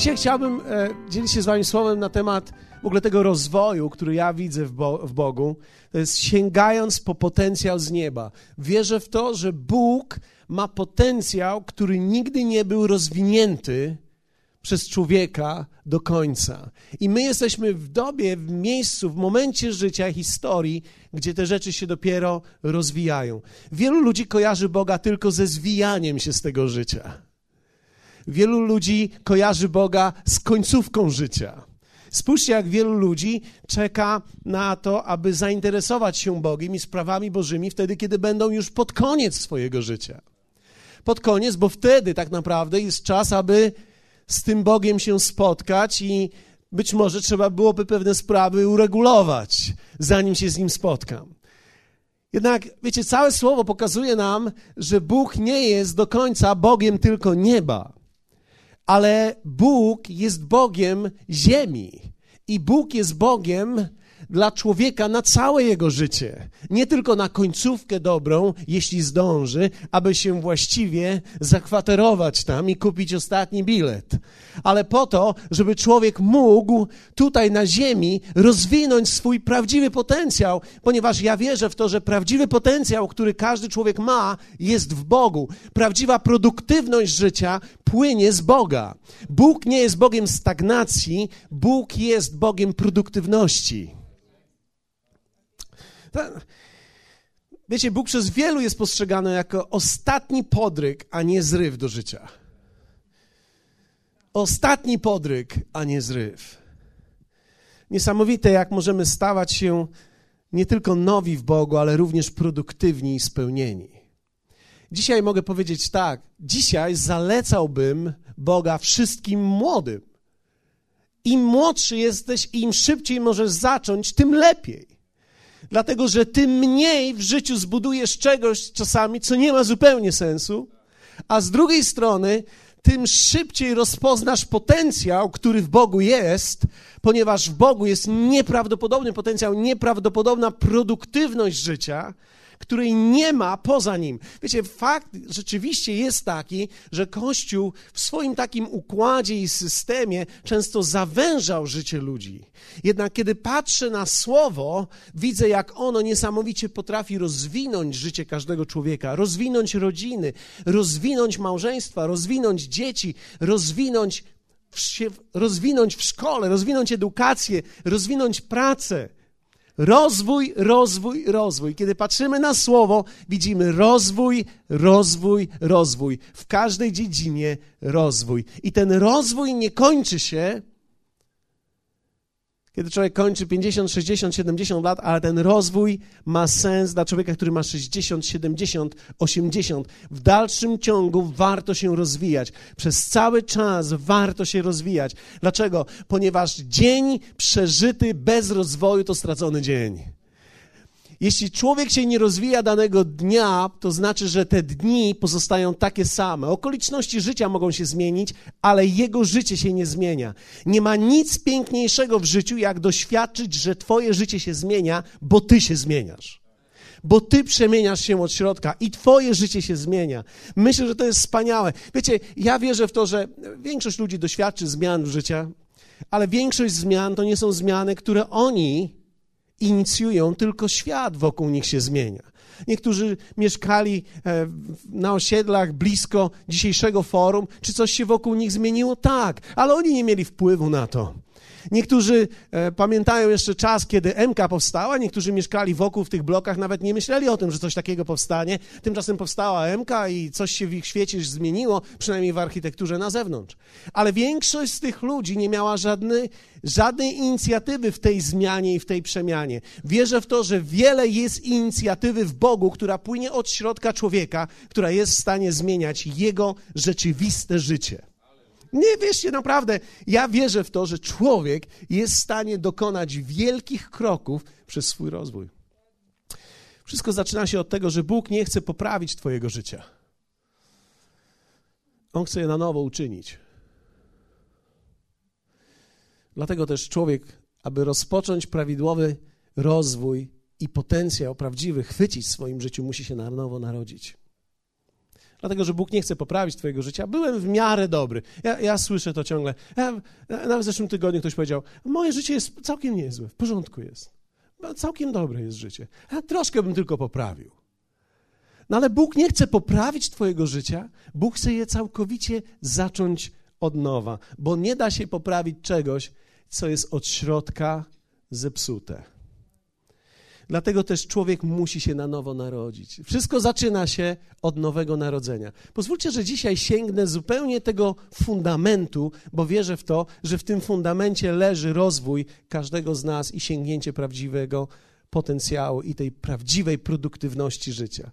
Dzisiaj chciałbym e, dzielić się z Wami słowem na temat w ogóle tego rozwoju, który ja widzę w, Bo w Bogu. To jest sięgając po potencjał z nieba. Wierzę w to, że Bóg ma potencjał, który nigdy nie był rozwinięty przez człowieka do końca. I my jesteśmy w dobie, w miejscu, w momencie życia, historii, gdzie te rzeczy się dopiero rozwijają. Wielu ludzi kojarzy Boga tylko ze zwijaniem się z tego życia. Wielu ludzi kojarzy Boga z końcówką życia. Spójrzcie, jak wielu ludzi czeka na to, aby zainteresować się Bogiem i sprawami Bożymi wtedy, kiedy będą już pod koniec swojego życia. Pod koniec, bo wtedy tak naprawdę jest czas, aby z tym Bogiem się spotkać i być może trzeba byłoby pewne sprawy uregulować, zanim się z nim spotkam. Jednak, wiecie, całe słowo pokazuje nam, że Bóg nie jest do końca Bogiem tylko nieba ale Bóg jest Bogiem ziemi. I Bóg jest Bogiem dla człowieka na całe jego życie. Nie tylko na końcówkę dobrą, jeśli zdąży, aby się właściwie zakwaterować tam i kupić ostatni bilet, ale po to, żeby człowiek mógł tutaj na ziemi rozwinąć swój prawdziwy potencjał, ponieważ ja wierzę w to, że prawdziwy potencjał, który każdy człowiek ma, jest w Bogu. Prawdziwa produktywność życia płynie z Boga. Bóg nie jest Bogiem stagnacji, Bóg jest Bogiem produktywności. Wiecie, Bóg przez wielu jest postrzegany jako ostatni podryk, a nie zryw do życia. Ostatni podryk, a nie zryw. Niesamowite, jak możemy stawać się nie tylko nowi w Bogu, ale również produktywni i spełnieni. Dzisiaj mogę powiedzieć tak: dzisiaj zalecałbym Boga wszystkim młodym. Im młodszy jesteś, im szybciej możesz zacząć, tym lepiej. Dlatego, że tym mniej w życiu zbudujesz czegoś czasami, co nie ma zupełnie sensu, a z drugiej strony, tym szybciej rozpoznasz potencjał, który w Bogu jest, ponieważ w Bogu jest nieprawdopodobny potencjał, nieprawdopodobna produktywność życia, której nie ma poza nim. Wiecie, fakt rzeczywiście jest taki, że Kościół w swoim takim układzie i systemie często zawężał życie ludzi. Jednak kiedy patrzę na słowo, widzę, jak ono niesamowicie potrafi rozwinąć życie każdego człowieka, rozwinąć rodziny, rozwinąć małżeństwa, rozwinąć dzieci, rozwinąć w, rozwinąć w szkole, rozwinąć edukację, rozwinąć pracę. Rozwój, rozwój, rozwój. Kiedy patrzymy na słowo, widzimy rozwój, rozwój, rozwój. W każdej dziedzinie rozwój. I ten rozwój nie kończy się kiedy człowiek kończy 50, 60, 70 lat, ale ten rozwój ma sens dla człowieka, który ma 60, 70, 80. W dalszym ciągu warto się rozwijać. Przez cały czas warto się rozwijać. Dlaczego? Ponieważ dzień przeżyty bez rozwoju to stracony dzień. Jeśli człowiek się nie rozwija danego dnia, to znaczy, że te dni pozostają takie same. Okoliczności życia mogą się zmienić, ale jego życie się nie zmienia. Nie ma nic piękniejszego w życiu, jak doświadczyć, że twoje życie się zmienia, bo ty się zmieniasz. Bo ty przemieniasz się od środka i twoje życie się zmienia. Myślę, że to jest wspaniałe. Wiecie, ja wierzę w to, że większość ludzi doświadczy zmian w życia, ale większość zmian to nie są zmiany, które oni inicjują, tylko świat wokół nich się zmienia. Niektórzy mieszkali e, na osiedlach blisko dzisiejszego forum. Czy coś się wokół nich zmieniło? Tak, ale oni nie mieli wpływu na to. Niektórzy e, pamiętają jeszcze czas, kiedy MK powstała, niektórzy mieszkali wokół w tych blokach, nawet nie myśleli o tym, że coś takiego powstanie. Tymczasem powstała MK i coś się w ich świecie zmieniło, przynajmniej w architekturze na zewnątrz. Ale większość z tych ludzi nie miała żadnej, żadnej inicjatywy w tej zmianie i w tej przemianie. Wierzę w to, że wiele jest inicjatywy w Bogu, która płynie od środka człowieka, która jest w stanie zmieniać jego rzeczywiste życie. Nie wierzcie, naprawdę. Ja wierzę w to, że człowiek jest w stanie dokonać wielkich kroków przez swój rozwój. Wszystko zaczyna się od tego, że Bóg nie chce poprawić Twojego życia. On chce je na nowo uczynić. Dlatego też człowiek, aby rozpocząć prawidłowy rozwój i potencjał prawdziwy chwycić w swoim życiu, musi się na nowo narodzić. Dlatego że Bóg nie chce poprawić Twojego życia. Byłem w miarę dobry. Ja, ja słyszę to ciągle. Ja, nawet w zeszłym tygodniu ktoś powiedział: Moje życie jest całkiem niezłe, w porządku jest. Całkiem dobre jest życie. Ja troszkę bym tylko poprawił. No ale Bóg nie chce poprawić Twojego życia, Bóg chce je całkowicie zacząć od nowa, bo nie da się poprawić czegoś, co jest od środka zepsute. Dlatego też człowiek musi się na nowo narodzić. Wszystko zaczyna się od nowego narodzenia. Pozwólcie, że dzisiaj sięgnę zupełnie tego fundamentu, bo wierzę w to, że w tym fundamencie leży rozwój każdego z nas i sięgnięcie prawdziwego potencjału i tej prawdziwej produktywności życia.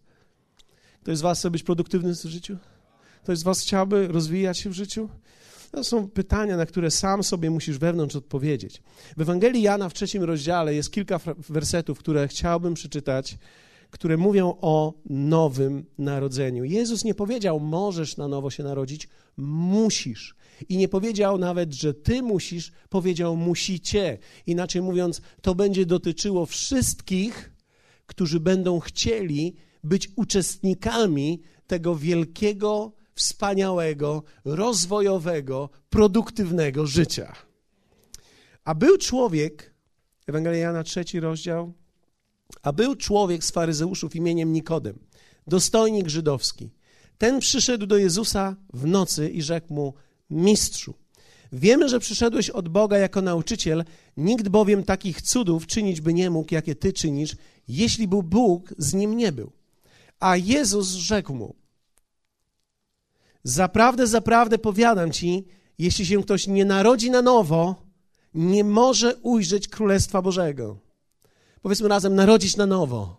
Ktoś z Was chce być produktywny w życiu? Ktoś z Was chciałby rozwijać się w życiu? To są pytania, na które sam sobie musisz wewnątrz odpowiedzieć. W Ewangelii Jana w trzecim rozdziale jest kilka wersetów, które chciałbym przeczytać, które mówią o nowym narodzeniu. Jezus nie powiedział, możesz na nowo się narodzić, musisz. I nie powiedział nawet, że ty musisz, powiedział, musicie. Inaczej mówiąc, to będzie dotyczyło wszystkich, którzy będą chcieli być uczestnikami tego wielkiego wspaniałego, rozwojowego, produktywnego życia. A był człowiek, Ewangelia Jana, trzeci rozdział, a był człowiek z faryzeuszów imieniem Nikodem, dostojnik żydowski. Ten przyszedł do Jezusa w nocy i rzekł mu, mistrzu, wiemy, że przyszedłeś od Boga jako nauczyciel, nikt bowiem takich cudów czynić by nie mógł, jakie ty czynisz, jeśli by Bóg z nim nie był. A Jezus rzekł mu, Zaprawdę, zaprawdę powiadam ci, jeśli się ktoś nie narodzi na nowo, nie może ujrzeć Królestwa Bożego. Powiedzmy razem, narodzić na nowo.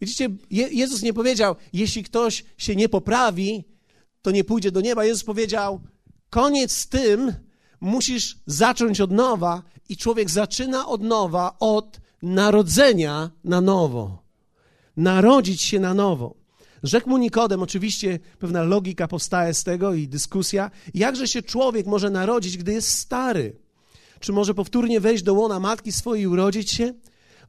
Widzicie, Je Jezus nie powiedział, jeśli ktoś się nie poprawi, to nie pójdzie do nieba. Jezus powiedział, koniec z tym, musisz zacząć od nowa i człowiek zaczyna od nowa od narodzenia na nowo. Narodzić się na nowo. Rzekł mu Nikodem, oczywiście pewna logika powstaje z tego i dyskusja, jakże się człowiek może narodzić, gdy jest stary? Czy może powtórnie wejść do łona matki swojej i urodzić się?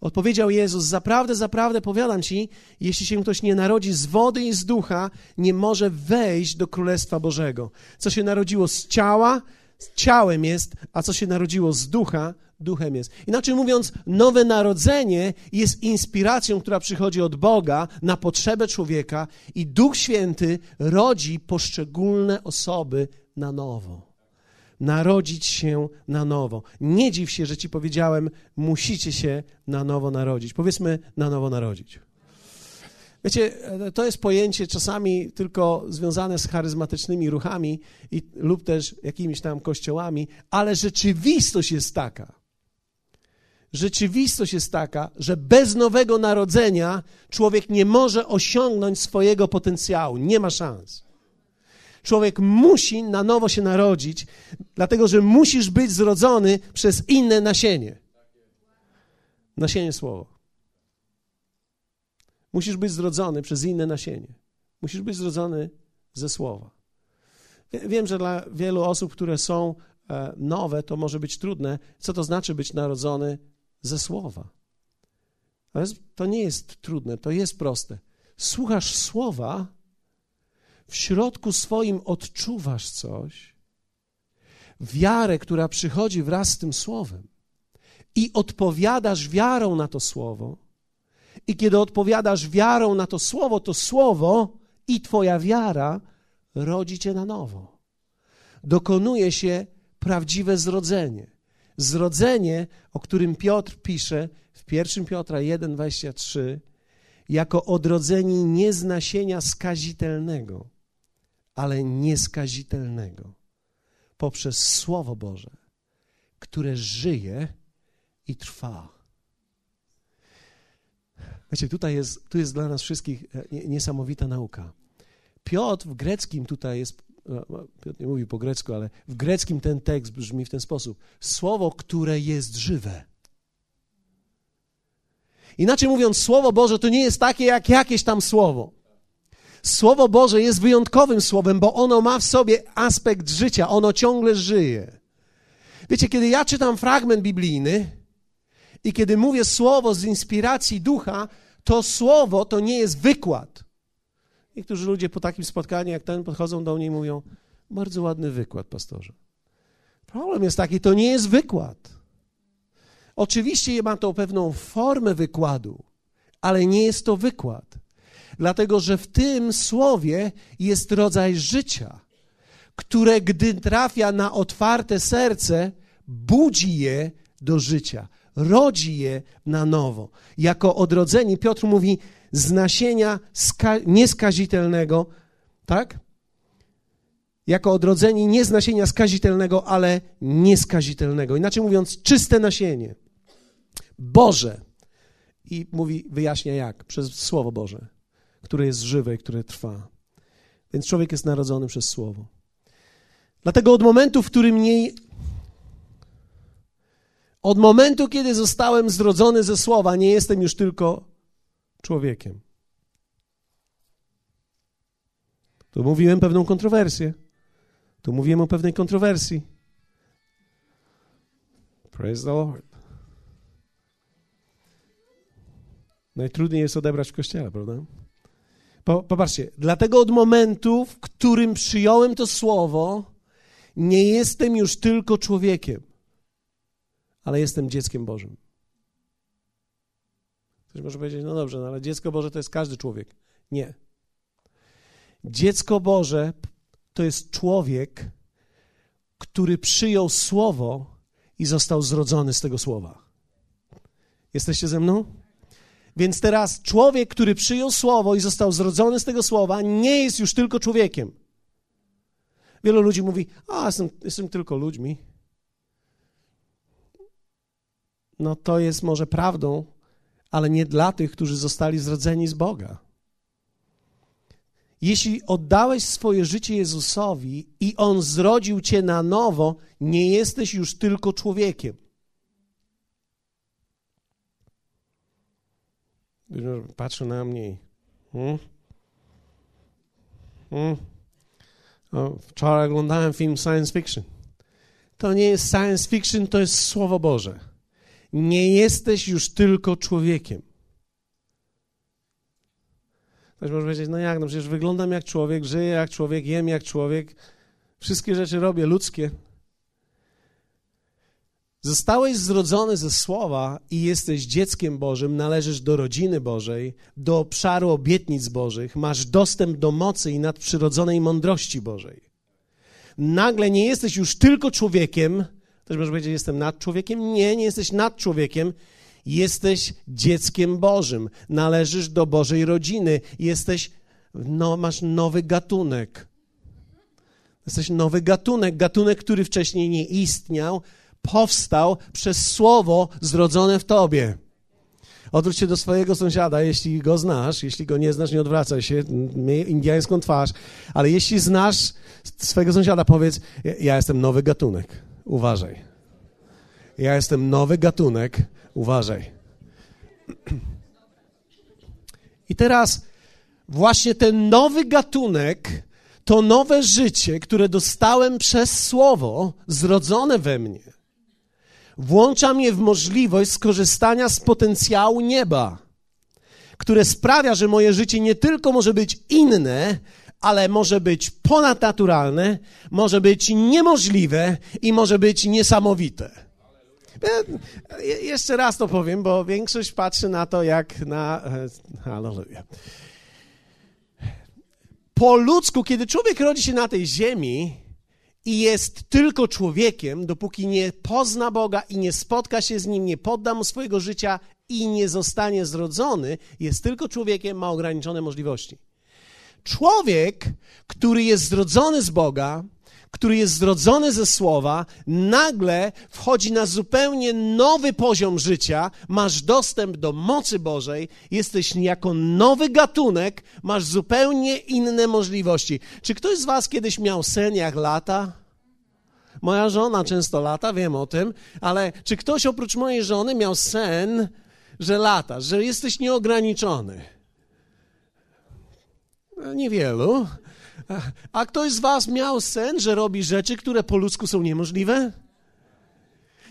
Odpowiedział Jezus: Zaprawdę, zaprawdę powiadam ci, jeśli się ktoś nie narodzi z wody i z ducha, nie może wejść do Królestwa Bożego. Co się narodziło z ciała, ciałem jest, a co się narodziło z ducha, duchem jest. Inaczej mówiąc, nowe narodzenie jest inspiracją, która przychodzi od Boga na potrzebę człowieka i Duch Święty rodzi poszczególne osoby na nowo. Narodzić się na nowo. Nie dziw się, że ci powiedziałem, musicie się na nowo narodzić. Powiedzmy, na nowo narodzić. Wiecie, to jest pojęcie czasami tylko związane z charyzmatycznymi ruchami i, lub też jakimiś tam kościołami, ale rzeczywistość jest taka. Rzeczywistość jest taka, że bez nowego narodzenia człowiek nie może osiągnąć swojego potencjału. Nie ma szans. Człowiek musi na nowo się narodzić, dlatego że musisz być zrodzony przez inne nasienie. Nasienie słowa. Musisz być zrodzony przez inne nasienie. Musisz być zrodzony ze słowa. Wiem, że dla wielu osób, które są e, nowe, to może być trudne. Co to znaczy być narodzony ze słowa? To nie jest trudne, to jest proste. Słuchasz słowa, w środku swoim odczuwasz coś, wiarę, która przychodzi wraz z tym słowem, i odpowiadasz wiarą na to słowo i kiedy odpowiadasz wiarą na to słowo, to słowo i Twoja wiara rodzi Cię na nowo. Dokonuje się prawdziwe zrodzenie. Zrodzenie, o którym Piotr pisze w 1 Piotra 1,23, jako odrodzeni nie z nasienia skazitelnego, ale nieskazitelnego, poprzez Słowo Boże, które żyje i trwa. Wiecie, tutaj jest, tu jest dla nas wszystkich e, niesamowita nauka. Piotr w greckim tutaj jest, Piotr nie mówi po grecku, ale w greckim ten tekst brzmi w ten sposób. Słowo, które jest żywe. Inaczej mówiąc, Słowo Boże to nie jest takie jak jakieś tam słowo. Słowo Boże jest wyjątkowym słowem, bo ono ma w sobie aspekt życia, ono ciągle żyje. Wiecie, kiedy ja czytam fragment biblijny, i kiedy mówię słowo z inspiracji ducha, to słowo to nie jest wykład. Niektórzy ludzie po takim spotkaniu jak ten podchodzą do mnie i mówią: Bardzo ładny wykład, pastorze. Problem jest taki, to nie jest wykład. Oczywiście ma to pewną formę wykładu, ale nie jest to wykład. Dlatego, że w tym słowie jest rodzaj życia, które gdy trafia na otwarte serce, budzi je do życia, rodzi je na nowo. Jako odrodzenie, Piotr mówi, z nasienia ska- nieskazitelnego, tak? Jako odrodzenie nie z nasienia skazitelnego, ale nieskazitelnego. Inaczej mówiąc, czyste nasienie. Boże. I mówi, wyjaśnia jak? Przez Słowo Boże, które jest żywe i które trwa. Więc człowiek jest narodzony przez Słowo. Dlatego od momentu, w którym nie. Od momentu, kiedy zostałem zrodzony ze Słowa, nie jestem już tylko człowiekiem. Tu mówiłem pewną kontrowersję. Tu mówiłem o pewnej kontrowersji. Praise the Lord. Najtrudniej jest odebrać w kościele, prawda? Popatrzcie, dlatego od momentu, w którym przyjąłem to słowo, nie jestem już tylko człowiekiem, ale jestem dzieckiem Bożym. Ktoś może powiedzieć, no dobrze, no ale dziecko Boże to jest każdy człowiek. Nie. Dziecko Boże to jest człowiek, który przyjął słowo i został zrodzony z tego słowa. Jesteście ze mną? Więc teraz człowiek, który przyjął słowo i został zrodzony z tego słowa, nie jest już tylko człowiekiem. Wielu ludzi mówi: A, jestem, jestem tylko ludźmi. No to jest może prawdą, ale nie dla tych, którzy zostali zrodzeni z Boga. Jeśli oddałeś swoje życie Jezusowi i On zrodził cię na nowo, nie jesteś już tylko człowiekiem. Patrzę na mnie. Hmm? Hmm? Wczoraj oglądałem film science fiction. To nie jest science fiction, to jest Słowo Boże. Nie jesteś już tylko człowiekiem. Ktoś może powiedzieć, no jak, no przecież wyglądam jak człowiek, żyję jak człowiek, jem jak człowiek, wszystkie rzeczy robię ludzkie. Zostałeś zrodzony ze słowa i jesteś dzieckiem Bożym, należysz do rodziny Bożej, do obszaru obietnic Bożych, masz dostęp do mocy i nadprzyrodzonej mądrości Bożej. Nagle nie jesteś już tylko człowiekiem, ktoś może powiedzieć, jestem nad człowiekiem. Nie, nie jesteś nad człowiekiem, jesteś dzieckiem Bożym, należysz do Bożej rodziny, jesteś, no, masz nowy gatunek. Jesteś nowy gatunek, gatunek, który wcześniej nie istniał, powstał przez słowo zrodzone w tobie. Odwróć się do swojego sąsiada, jeśli go znasz. Jeśli go nie znasz, nie odwracaj się, miej indyjską twarz. Ale jeśli znasz swojego sąsiada, powiedz: Ja jestem nowy gatunek. Uważaj. Ja jestem nowy gatunek. Uważaj. I teraz właśnie ten nowy gatunek, to nowe życie, które dostałem przez słowo zrodzone we mnie włącza mnie w możliwość skorzystania z potencjału nieba, które sprawia, że moje życie nie tylko może być inne, ale może być ponadnaturalne, może być niemożliwe i może być niesamowite. jeszcze raz to powiem, bo większość patrzy na to jak na. E, Halleluja. Po ludzku, kiedy człowiek rodzi się na tej ziemi, i jest tylko człowiekiem, dopóki nie pozna Boga i nie spotka się z Nim, nie podda Mu swojego życia i nie zostanie zrodzony, jest tylko człowiekiem, ma ograniczone możliwości. Człowiek, który jest zrodzony z Boga, który jest zrodzony ze słowa, nagle wchodzi na zupełnie nowy poziom życia, masz dostęp do mocy Bożej, jesteś jako nowy gatunek, masz zupełnie inne możliwości. Czy ktoś z Was kiedyś miał sen jak lata? Moja żona często lata, wiem o tym, ale czy ktoś oprócz mojej żony miał sen, że lata, że jesteś nieograniczony? Niewielu. A ktoś z Was miał sen, że robi rzeczy, które po ludzku są niemożliwe?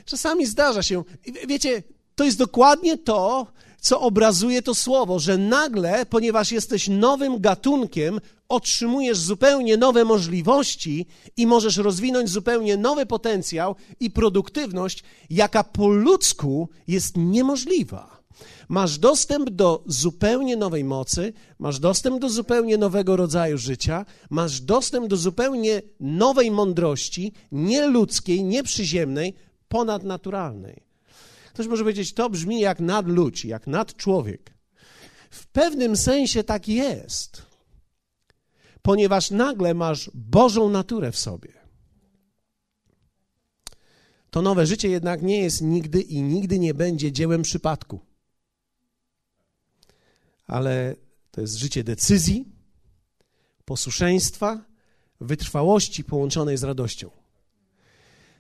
Czasami zdarza się. Wiecie, to jest dokładnie to, co obrazuje to słowo, że nagle, ponieważ jesteś nowym gatunkiem, otrzymujesz zupełnie nowe możliwości i możesz rozwinąć zupełnie nowy potencjał i produktywność, jaka po ludzku jest niemożliwa. Masz dostęp do zupełnie nowej mocy, masz dostęp do zupełnie nowego rodzaju życia, masz dostęp do zupełnie nowej mądrości, nieludzkiej, nieprzyziemnej, ponadnaturalnej. Ktoś może powiedzieć, to brzmi jak nadludź, jak nadczłowiek. W pewnym sensie tak jest, ponieważ nagle masz Bożą naturę w sobie. To nowe życie jednak nie jest nigdy i nigdy nie będzie dziełem przypadku. Ale to jest życie decyzji, posłuszeństwa, wytrwałości połączonej z radością.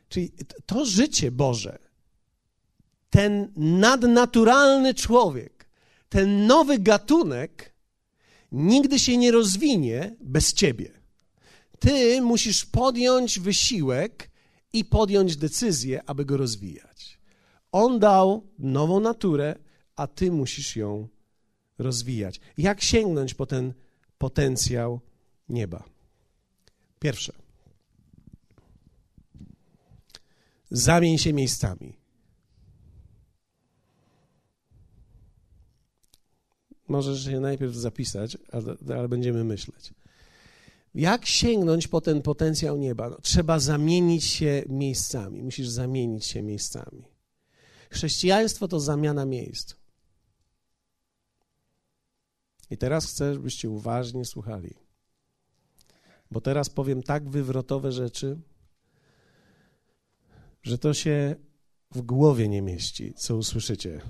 Czyli to życie Boże, ten nadnaturalny człowiek, ten nowy gatunek nigdy się nie rozwinie bez ciebie. Ty musisz podjąć wysiłek i podjąć decyzję, aby go rozwijać. On dał nową naturę, a ty musisz ją rozwijać. Jak sięgnąć po ten potencjał nieba? Pierwsze. Zamień się miejscami. Możesz się najpierw zapisać, ale, będziemy myśleć. Jak sięgnąć po ten potencjał nieba? No, trzeba zamienić się miejscami. Musisz zamienić się miejscami. Chrześcijaństwo to zamiana miejsc. I teraz chcę, żebyście uważnie słuchali. Bo teraz powiem tak wywrotowe rzeczy, że to się w głowie nie mieści, co usłyszycie.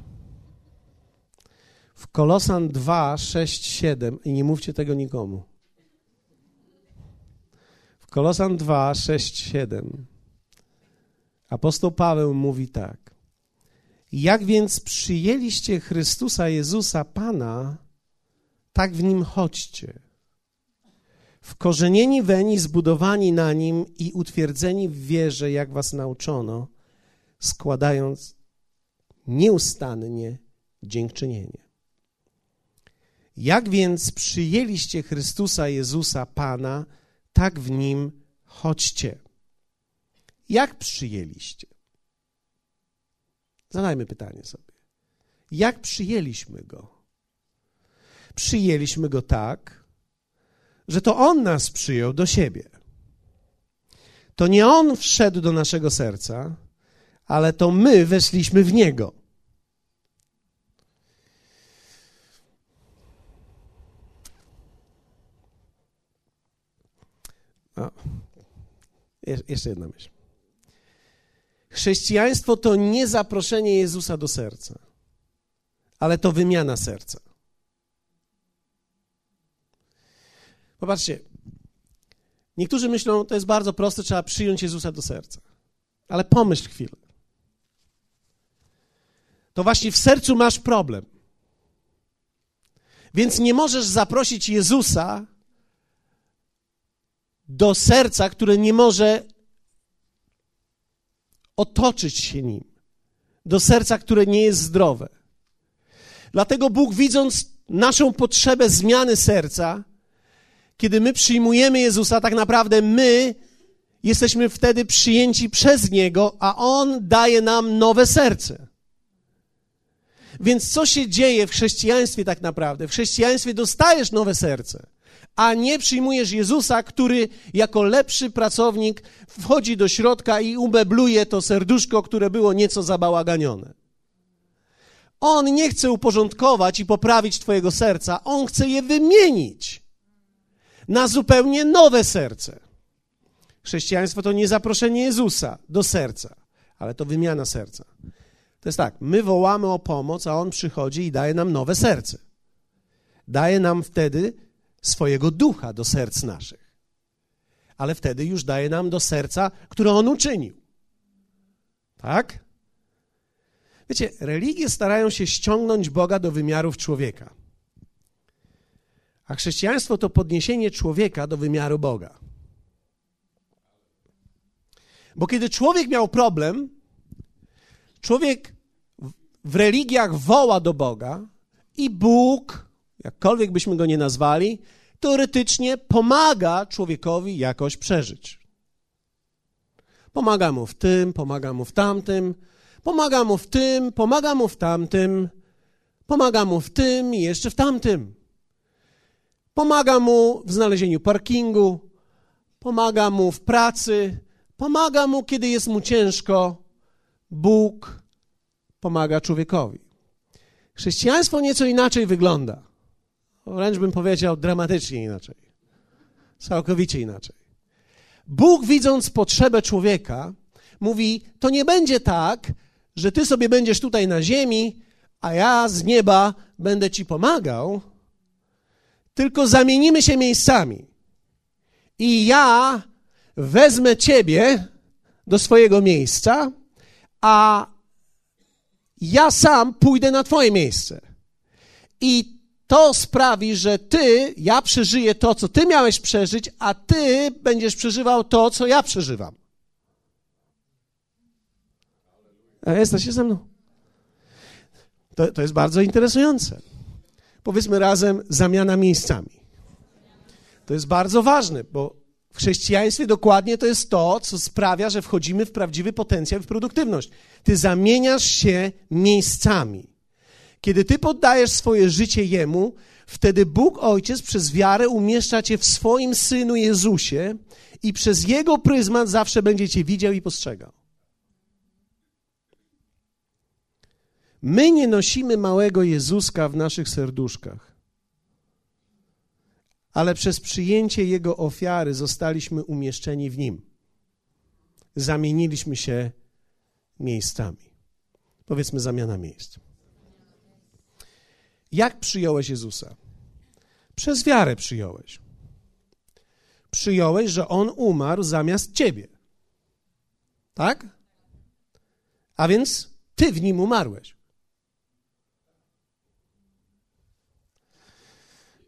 W Kolosan 2, 6, 7 i nie mówcie tego nikomu. W Kolosan 2, 6, 7 apostoł Paweł mówi tak. Jak więc przyjęliście Chrystusa Jezusa Pana, tak w Nim chodźcie. Wkorzenieni weń, zbudowani na Nim i utwierdzeni w wierze, jak was nauczono, składając nieustannie dziękczynienie. Jak więc przyjęliście Chrystusa Jezusa Pana, tak w Nim chodźcie. Jak przyjęliście? Zadajmy pytanie sobie. Jak przyjęliśmy Go? Przyjęliśmy Go tak, że to On nas przyjął do siebie. To nie On wszedł do naszego serca, ale to my weszliśmy w Niego. O, jeszcze jedna myśl. Chrześcijaństwo to nie zaproszenie Jezusa do serca, ale to wymiana serca. Popatrzcie, niektórzy myślą, to jest bardzo proste, trzeba przyjąć Jezusa do serca. Ale pomyśl chwilę. To właśnie w sercu masz problem. Więc nie możesz zaprosić Jezusa do serca, które nie może otoczyć się nim. Do serca, które nie jest zdrowe. Dlatego Bóg, widząc naszą potrzebę zmiany serca, kiedy my przyjmujemy Jezusa, tak naprawdę my jesteśmy wtedy przyjęci przez Niego, a On daje nam nowe serce. Więc co się dzieje w chrześcijaństwie tak naprawdę? W chrześcijaństwie dostajesz nowe serce, a nie przyjmujesz Jezusa, który jako lepszy pracownik wchodzi do środka i umebluje to serduszko, które było nieco zabałaganione. On nie chce uporządkować i poprawić Twojego serca, on chce je wymienić na zupełnie nowe serce. Chrześcijaństwo to nie zaproszenie Jezusa do serca, ale to wymiana serca. To jest tak, my wołamy o pomoc, a On przychodzi i daje nam nowe serce. Daje nam wtedy swojego ducha do serc naszych. Ale wtedy już daje nam do serca, które On uczynił. Tak? Wiecie, religie starają się ściągnąć Boga do wymiarów człowieka. A chrześcijaństwo to podniesienie człowieka do wymiaru Boga. Bo kiedy człowiek miał problem, człowiek w religiach woła do Boga i Bóg, jakkolwiek byśmy go nie nazwali, teoretycznie pomaga człowiekowi jakoś przeżyć. Pomaga mu w tym, pomaga mu w tamtym, pomaga mu w tym, pomaga mu w tamtym, pomaga mu w tym i jeszcze w tamtym. Pomaga mu w znalezieniu parkingu, pomaga mu w pracy, pomaga mu, kiedy jest mu ciężko. Bóg pomaga człowiekowi. Chrześcijaństwo nieco inaczej wygląda. Wręcz bym powiedział dramatycznie inaczej. Całkowicie inaczej. Bóg, widząc potrzebę człowieka, mówi: To nie będzie tak, że ty sobie będziesz tutaj na ziemi, a ja z nieba będę ci pomagał, tylko zamienimy się miejscami. I ja wezmę ciebie do swojego miejsca, a ja sam pójdę na twoje miejsce. I to sprawi, że ty, ja przeżyję to, co ty miałeś przeżyć, a ty będziesz przeżywał to, co ja przeżywam. A jesteście ze mną? To, to jest bardzo interesujące. Powiedzmy razem zamiana miejscami. To jest bardzo ważne, bo w chrześcijaństwie dokładnie to jest to, co sprawia, że wchodzimy w prawdziwy potencjał i w produktywność. Ty zamieniasz się miejscami. Kiedy ty poddajesz swoje życie Jemu, wtedy Bóg Ojciec przez wiarę umieszcza cię w swoim Synu Jezusie i przez Jego pryzmat zawsze będzie cię widział i postrzegał. My nie nosimy małego Jezuska w naszych serduszkach, ale przez przyjęcie Jego ofiary zostaliśmy umieszczeni w Nim. Zamieniliśmy się miejscami. Powiedzmy zamiana miejsc. Jak przyjąłeś Jezusa? Przez wiarę przyjąłeś. Przyjąłeś, że On umarł zamiast ciebie. Tak? A więc ty w nim umarłeś.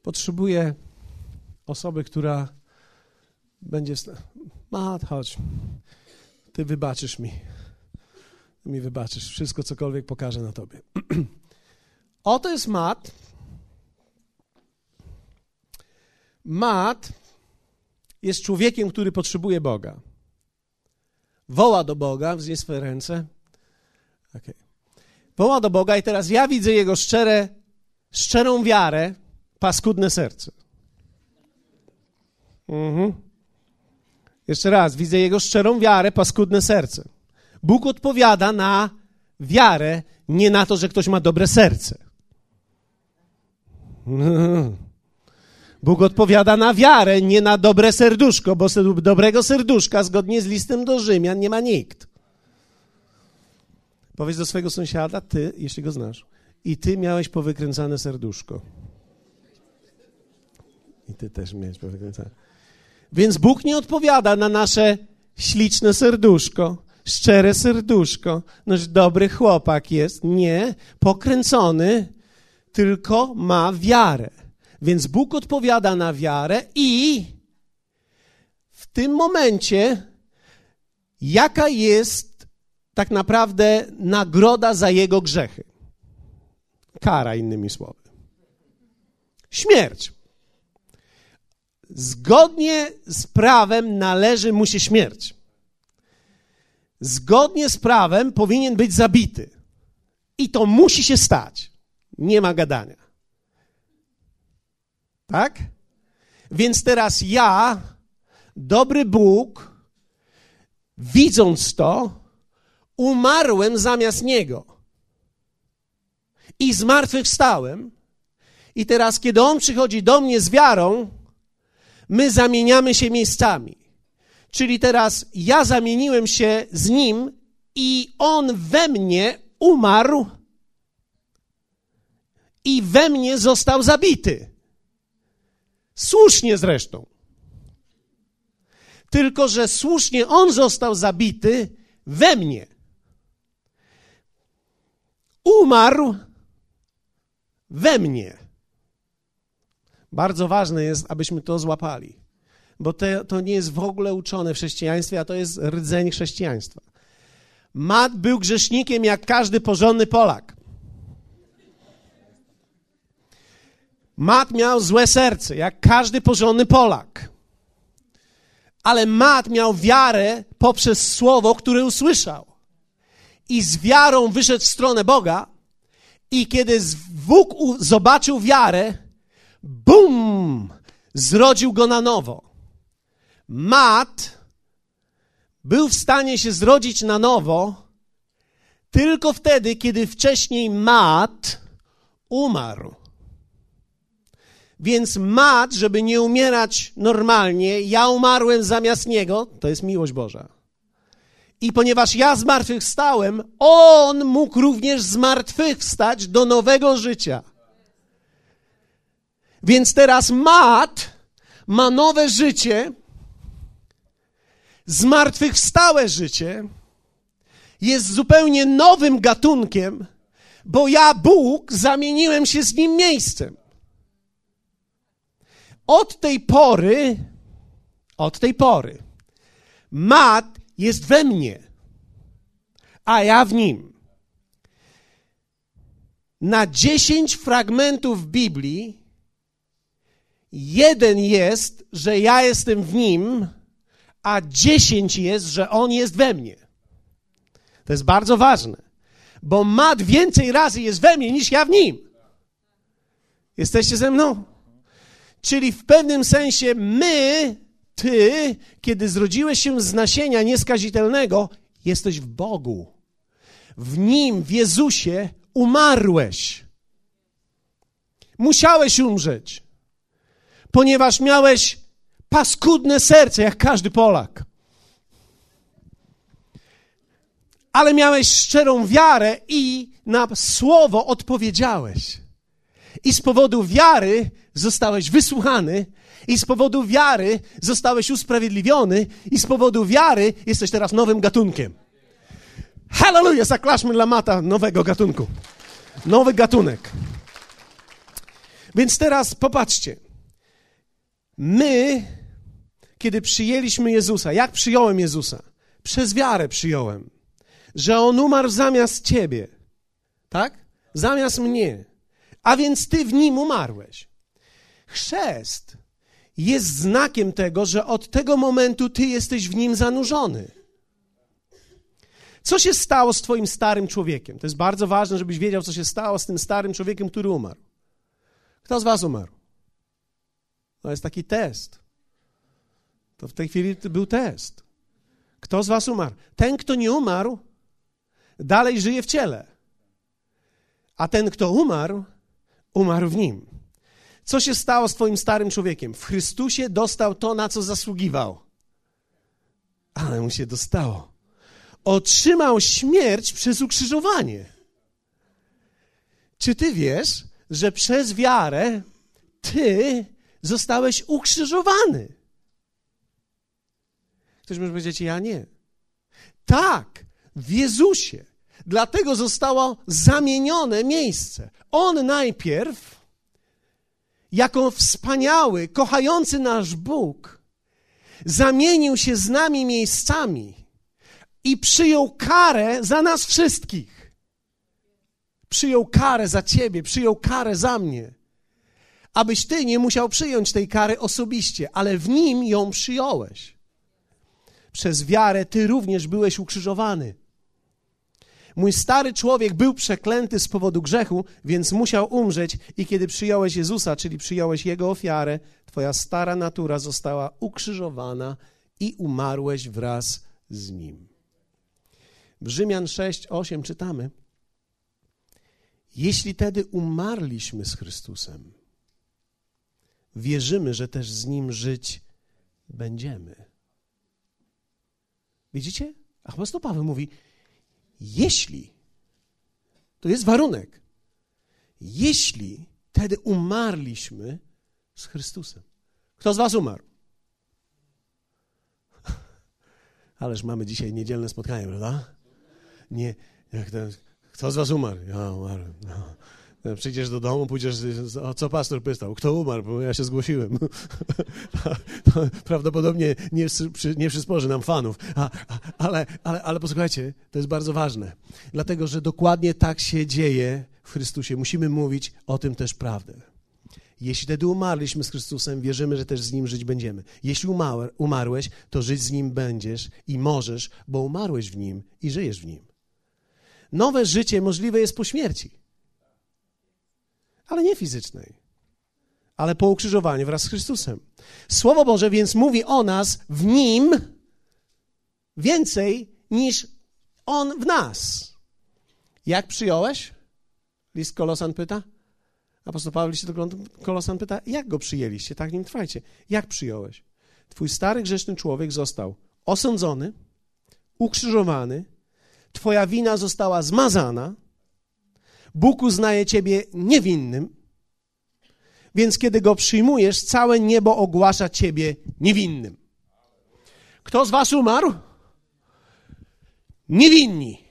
Potrzebuję osoby, która będzie. Mat, chodź. Ty wybaczysz mi. Mi wybaczysz. Wszystko, cokolwiek pokażę na tobie. Oto jest Mat. Mat jest człowiekiem, który potrzebuje Boga. Woła do Boga, wznie swoje ręce. Okay. Woła do Boga i teraz ja widzę jego szczere, szczerą wiarę, paskudne serce. Mhm. Jeszcze raz, widzę jego szczerą wiarę, paskudne serce. Bóg odpowiada na wiarę, nie na to, że ktoś ma dobre serce. Bóg odpowiada na wiarę, nie na dobre serduszko, bo dobrego serduszka zgodnie z listem do Rzymian nie ma nikt. Powiedz do swojego sąsiada, ty, jeśli go znasz, i ty miałeś powykręcane serduszko. I ty też miałeś powykręcane. Więc Bóg nie odpowiada na nasze śliczne serduszko, szczere serduszko. Nasz dobry chłopak jest. Nie, pokręcony, tylko ma wiarę. Więc Bóg odpowiada na wiarę i w tym momencie, jaka jest tak naprawdę nagroda za jego grzechy? Kara, innymi słowy. Śmierć. Zgodnie z prawem należy mu się śmierć. Zgodnie z prawem powinien być zabity. I to musi się stać. Nie ma gadania. Tak? Więc teraz ja, dobry Bóg, widząc to, umarłem zamiast Niego. I zmartwychwstałem. I teraz, kiedy On przychodzi do mnie z wiarą, my zamieniamy się miejscami. Czyli teraz ja zamieniłem się z Nim i On we mnie umarł i we mnie został zabity. Słusznie zresztą. Tylko, że słusznie on został zabity we mnie. Umarł we mnie. Bardzo ważne jest, abyśmy to złapali, bo te, to nie jest w ogóle uczone w chrześcijaństwie, a to jest rdzeń chrześcijaństwa. Mat był grzesznikiem jak każdy porządny Polak. Mat miał złe serce, jak każdy porządny Polak. Ale Mat miał wiarę poprzez słowo, które usłyszał. I z wiarą wyszedł w stronę Boga. I kiedy Bóg zobaczył wiarę, bum, zrodził go na nowo. Mat był w stanie się zrodzić na nowo tylko wtedy, kiedy wcześniej Mat umarł. Więc Mat, żeby nie umierać normalnie, ja umarłem zamiast niego, to jest miłość Boża. I ponieważ ja zmartwychwstałem, on mógł również zmartwychwstać do nowego życia. Więc teraz Mat ma nowe życie, zmartwychwstałe życie, jest zupełnie nowym gatunkiem, bo ja, Bóg, zamieniłem się z nim miejscem. Od tej pory, od tej pory, Mat jest we mnie, a ja w nim. Na dziesięć fragmentów Biblii jeden jest, że ja jestem w nim, a dziesięć jest, że on jest we mnie. To jest bardzo ważne, bo mat więcej razy jest we mnie niż ja w nim. Jesteście ze mną? Czyli w pewnym sensie my, ty, kiedy zrodziłeś się z nasienia nieskazitelnego, jesteś w Bogu. W Nim, w Jezusie umarłeś. Musiałeś umrzeć, ponieważ miałeś paskudne serce, jak każdy Polak. Ale miałeś szczerą wiarę i na słowo odpowiedziałeś. I z powodu wiary zostałeś wysłuchany, i z powodu wiary zostałeś usprawiedliwiony, i z powodu wiary jesteś teraz nowym gatunkiem. Hallelujah! Zaklaszmy dla mata nowego gatunku. Nowy gatunek. Więc teraz popatrzcie. My, kiedy przyjęliśmy Jezusa, jak przyjąłem Jezusa? Przez wiarę przyjąłem, że On umarł zamiast ciebie. Tak? Zamiast mnie a więc ty w nim umarłeś. Chrzest jest znakiem tego, że od tego momentu ty jesteś w nim zanurzony. Co się stało z twoim starym człowiekiem? To jest bardzo ważne, żebyś wiedział, co się stało z tym starym człowiekiem, który umarł. Kto z was umarł? To jest taki test. To w tej chwili był test. Kto z was umarł? Ten, kto nie umarł, dalej żyje w ciele. A ten, kto umarł, umarł w nim. Co się stało z Twoim starym człowiekiem? W Chrystusie dostał to, na co zasługiwał. Ale mu się dostało. Otrzymał śmierć przez ukrzyżowanie. Czy ty wiesz, że przez wiarę ty zostałeś ukrzyżowany? Ktoś może powiedzieć, ja nie. Tak, w Jezusie. Dlatego zostało zamienione miejsce. On najpierw, jako wspaniały, kochający nasz Bóg, zamienił się z nami miejscami i przyjął karę za nas wszystkich. Przyjął karę za ciebie, przyjął karę za mnie. Abyś ty nie musiał przyjąć tej kary osobiście, ale w nim ją przyjąłeś. Przez wiarę ty również byłeś ukrzyżowany. Mój stary człowiek był przeklęty z powodu grzechu, więc musiał umrzeć, i kiedy przyjąłeś Jezusa, czyli przyjąłeś Jego ofiarę, Twoja stara natura została ukrzyżowana i umarłeś wraz z Nim. W Rzymian 6, 8 czytamy: Jeśli tedy umarliśmy z Chrystusem, wierzymy, że też z Nim żyć będziemy. Widzicie? Apostoł Paweł mówi, jeśli, to jest warunek, jeśli wtedy umarliśmy z Chrystusem. Kto z Was umarł? Ależ mamy dzisiaj niedzielne spotkanie, prawda? Nie, jak to, kto z Was umarł? Ja umarłem. No. Przyjdziesz do domu, pójdziesz, o co pastor pytał, kto umarł, bo ja się zgłosiłem. Prawdopodobnie nie, nie przysporzy nam fanów, a, ale, ale, ale posłuchajcie, to jest bardzo ważne, dlatego że dokładnie tak się dzieje w Chrystusie. Musimy mówić o tym też prawdę. Jeśli wtedy umarliśmy z Chrystusem, wierzymy, że też z Nim żyć będziemy. Jeśli umarł, umarłeś, to żyć z Nim będziesz i możesz, bo umarłeś w Nim i żyjesz w Nim. Nowe życie możliwe jest po śmierci, ale nie fizycznej, ale po ukrzyżowaniu wraz z Chrystusem. Słowo Boże więc mówi o nas w Nim więcej niż On w nas. Jak przyjąłeś? List Kolosan pyta. Apostoł Paweł liście do Kolosan pyta, jak go przyjęliście? Tak nim trwajcie. Jak przyjąłeś? Twój stary grzeszny człowiek został osądzony, ukrzyżowany, twoja wina została zmazana, Bóg uznaje ciebie niewinnym, więc kiedy go przyjmujesz, całe niebo ogłasza ciebie niewinnym. Kto z was umarł? Niewinni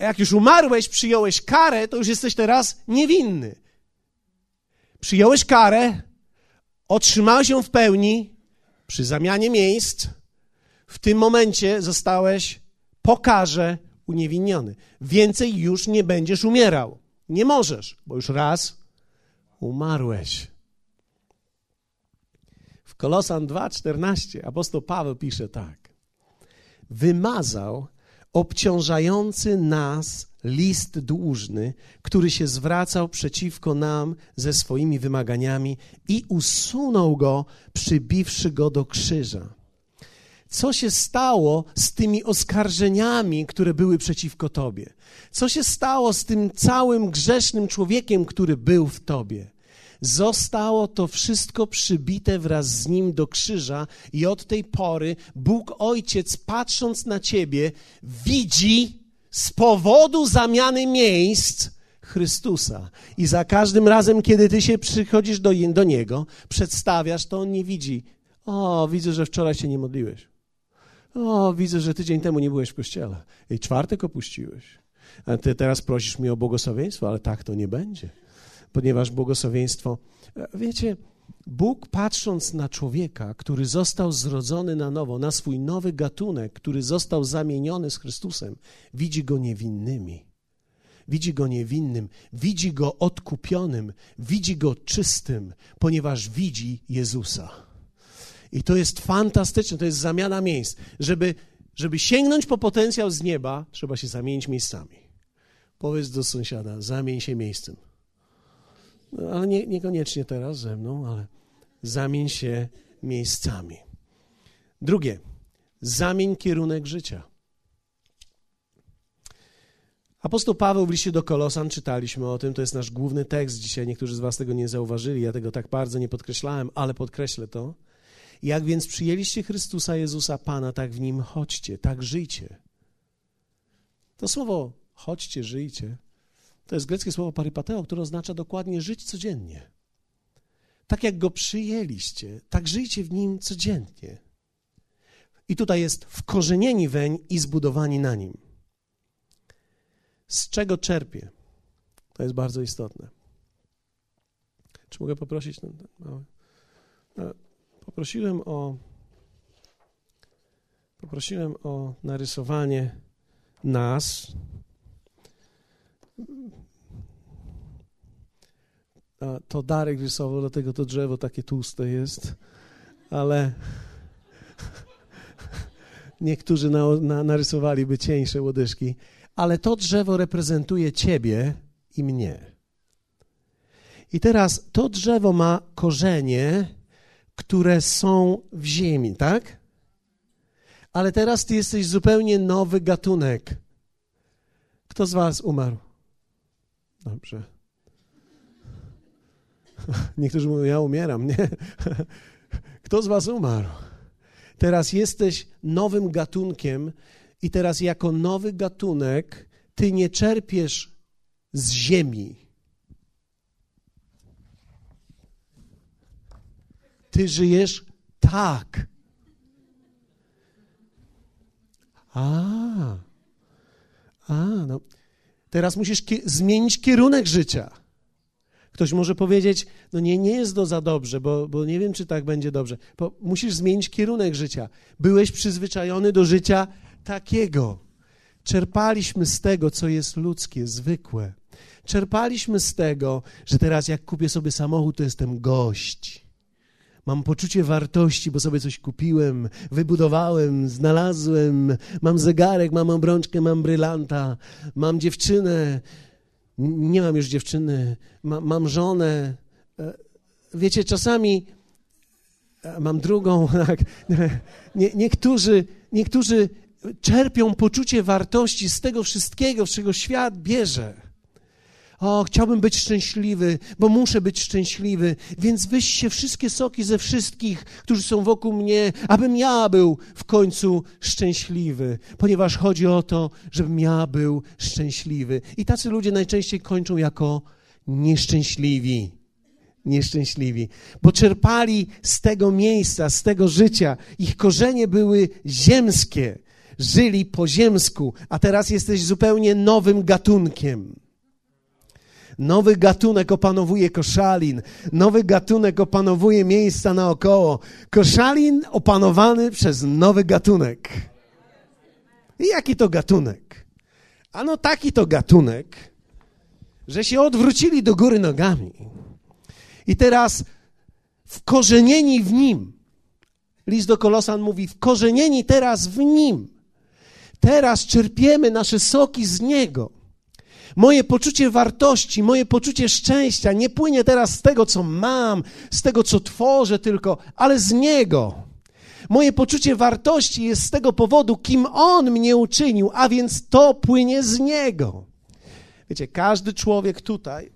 jak już umarłeś, przyjąłeś karę, to już jesteś teraz niewinny. Przyjąłeś karę, otrzymałeś ją w pełni przy zamianie miejsc. W tym momencie zostałeś po karze uniewinniony. Więcej już nie będziesz umierał. Nie możesz, bo już raz umarłeś. W Kolosan 2:14 apostoł Paweł pisze tak: Wymazał obciążający nas list dłużny, który się zwracał przeciwko nam ze swoimi wymaganiami i usunął go, przybiwszy go do krzyża. Co się stało z tymi oskarżeniami, które były przeciwko tobie? Co się stało z tym całym grzesznym człowiekiem, który był w tobie? Zostało to wszystko przybite wraz z nim do krzyża, i od tej pory Bóg Ojciec, patrząc na ciebie, widzi z powodu zamiany miejsc Chrystusa. I za każdym razem, kiedy ty się przychodzisz do, do niego, przedstawiasz, to on nie widzi. O, widzę, że wczoraj się nie modliłeś. O, widzę, że tydzień temu nie byłeś w kościele. I czwartek opuściłeś. A ty teraz prosisz mnie o błogosławieństwo, ale tak to nie będzie ponieważ błogosławieństwo. Wiecie, Bóg patrząc na człowieka, który został zrodzony na nowo, na swój nowy gatunek, który został zamieniony z Chrystusem, widzi go niewinnymi. Widzi go niewinnym, widzi go odkupionym, widzi go czystym, ponieważ widzi Jezusa. I to jest fantastyczne, to jest zamiana miejsc. Żeby, żeby sięgnąć po potencjał z nieba, trzeba się zamienić miejscami. Powiedz do sąsiada, zamień się miejscem. No, ale nie, niekoniecznie teraz ze mną, ale zamień się miejscami. Drugie, zamień kierunek życia. Apostoł Paweł w liście do Kolosan, czytaliśmy o tym, to jest nasz główny tekst dzisiaj. Niektórzy z Was tego nie zauważyli, ja tego tak bardzo nie podkreślałem, ale podkreślę to. Jak więc przyjęliście Chrystusa Jezusa Pana, tak w nim chodźcie, tak żyjcie. To słowo chodźcie, żyjcie to jest greckie słowo parypateo, które oznacza dokładnie żyć codziennie. Tak jak go przyjęliście, tak żyjcie w nim codziennie. I tutaj jest wkorzenieni weń i zbudowani na nim. Z czego czerpię? To jest bardzo istotne. Czy mogę poprosić? Poprosiłem o poprosiłem o narysowanie nas. To Darek rysował, dlatego to drzewo takie tłuste jest, ale niektórzy na, na, narysowaliby cieńsze łodyżki, ale to drzewo reprezentuje ciebie i mnie. I teraz to drzewo ma korzenie, które są w ziemi, tak? Ale teraz ty jesteś zupełnie nowy gatunek. Kto z was umarł? Dobrze. Niektórzy mówią, ja umieram. Nie. Kto z was umarł? Teraz jesteś nowym gatunkiem i teraz jako nowy gatunek ty nie czerpiesz z ziemi. Ty żyjesz tak. A, a, no. Teraz musisz ki zmienić kierunek życia. Ktoś może powiedzieć, no nie, nie jest to za dobrze, bo, bo nie wiem, czy tak będzie dobrze. Bo musisz zmienić kierunek życia. Byłeś przyzwyczajony do życia takiego. czerpaliśmy z tego, co jest ludzkie, zwykłe. Czerpaliśmy z tego, że teraz jak kupię sobie samochód, to jestem gość. Mam poczucie wartości, bo sobie coś kupiłem, wybudowałem, znalazłem. Mam zegarek, mam obrączkę, mam brylanta, mam dziewczynę. Nie mam już dziewczyny, ma, mam żonę. E, wiecie, czasami e, mam drugą. Tak. Nie, niektórzy, niektórzy czerpią poczucie wartości z tego wszystkiego, z czego świat bierze. O, chciałbym być szczęśliwy, bo muszę być szczęśliwy, więc wyście wszystkie soki ze wszystkich, którzy są wokół mnie, abym ja był w końcu szczęśliwy, ponieważ chodzi o to, żebym ja był szczęśliwy. I tacy ludzie najczęściej kończą jako nieszczęśliwi. Nieszczęśliwi, bo czerpali z tego miejsca, z tego życia. Ich korzenie były ziemskie, żyli po ziemsku, a teraz jesteś zupełnie nowym gatunkiem. Nowy gatunek opanowuje koszalin, nowy gatunek opanowuje miejsca naokoło. Koszalin opanowany przez nowy gatunek. I jaki to gatunek? Ano taki to gatunek, że się odwrócili do góry nogami. I teraz wkorzenieni w nim. List do Kolosan mówi: wkorzenieni teraz w nim. Teraz czerpiemy nasze soki z niego. Moje poczucie wartości, moje poczucie szczęścia nie płynie teraz z tego, co mam, z tego, co tworzę tylko, ale z Niego. Moje poczucie wartości jest z tego powodu, kim On mnie uczynił, a więc to płynie z Niego. Wiecie, każdy człowiek tutaj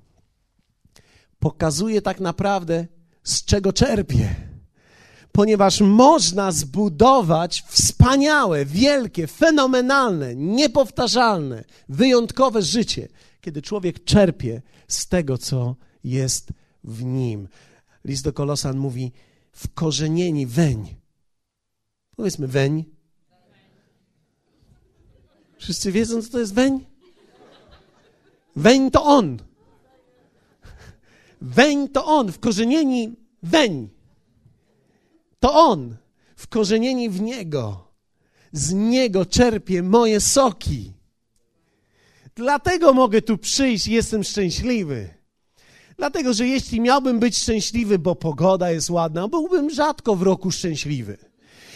pokazuje tak naprawdę, z czego czerpie ponieważ można zbudować wspaniałe, wielkie, fenomenalne, niepowtarzalne, wyjątkowe życie, kiedy człowiek czerpie z tego, co jest w nim. List do Kolosan mówi: wkorzenieni weń. Powiedzmy weń. Wszyscy wiedzą, co to jest weń? Weń to on. Weń to on, wkorzenieni weń. To On, wkorzenieni w Niego. Z Niego czerpię moje soki. Dlatego mogę tu przyjść i jestem szczęśliwy. Dlatego, że jeśli miałbym być szczęśliwy, bo pogoda jest ładna, byłbym rzadko w roku szczęśliwy.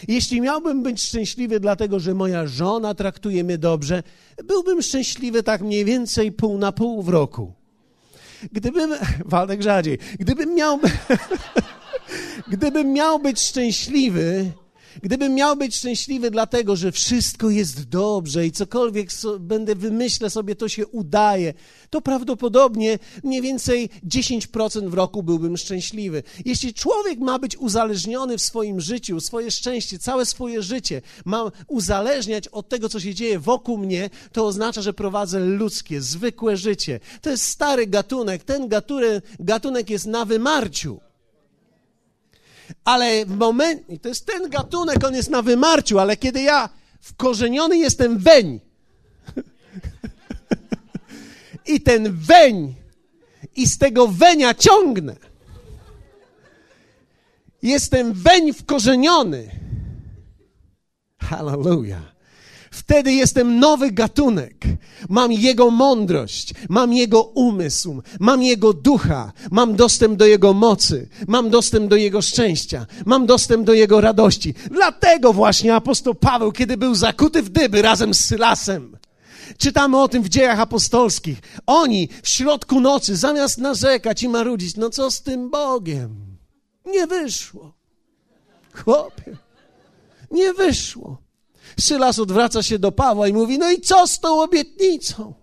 Jeśli miałbym być szczęśliwy, dlatego że moja żona traktuje mnie dobrze, byłbym szczęśliwy tak mniej więcej pół na pół w roku. Gdybym, Waldek rzadziej, gdybym miał, Gdybym miał być szczęśliwy, gdybym miał być szczęśliwy dlatego, że wszystko jest dobrze i cokolwiek so, będę wymyślę sobie, to się udaje, to prawdopodobnie mniej więcej 10% w roku byłbym szczęśliwy. Jeśli człowiek ma być uzależniony w swoim życiu, swoje szczęście, całe swoje życie ma uzależniać od tego, co się dzieje wokół mnie, to oznacza, że prowadzę ludzkie, zwykłe życie. To jest stary gatunek. Ten gatunek, gatunek jest na wymarciu ale w momencie, to jest ten gatunek, on jest na wymarciu, ale kiedy ja wkorzeniony jestem weń i ten weń i z tego wenia ciągnę, jestem weń wkorzeniony. Hallelujah. Wtedy jestem nowy gatunek. Mam Jego mądrość, mam Jego umysł, mam Jego ducha, mam dostęp do Jego mocy, mam dostęp do Jego szczęścia, mam dostęp do Jego radości. Dlatego właśnie apostoł Paweł, kiedy był zakuty w dyby razem z Sylasem, Czytamy o tym w dziejach apostolskich. Oni w środku nocy, zamiast narzekać i marudzić, no co z tym Bogiem? Nie wyszło. Chłopie, nie wyszło. Sylas odwraca się do Pawła i mówi: No i co z tą obietnicą?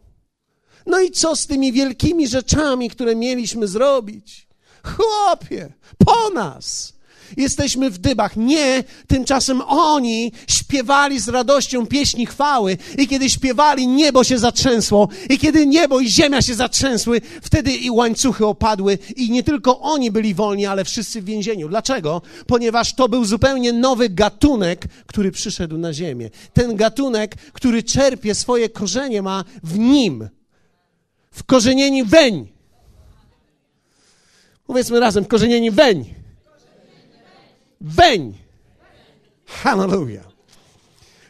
No i co z tymi wielkimi rzeczami, które mieliśmy zrobić? Chłopie, po nas! Jesteśmy w dybach. Nie, tymczasem oni śpiewali z radością pieśni chwały i kiedy śpiewali, niebo się zatrzęsło i kiedy niebo i ziemia się zatrzęsły, wtedy i łańcuchy opadły i nie tylko oni byli wolni, ale wszyscy w więzieniu. Dlaczego? Ponieważ to był zupełnie nowy gatunek, który przyszedł na ziemię. Ten gatunek, który czerpie swoje korzenie, ma w nim. Wkorzenieni weń. Powiedzmy razem, wkorzenieni weń weń. Hallelujah.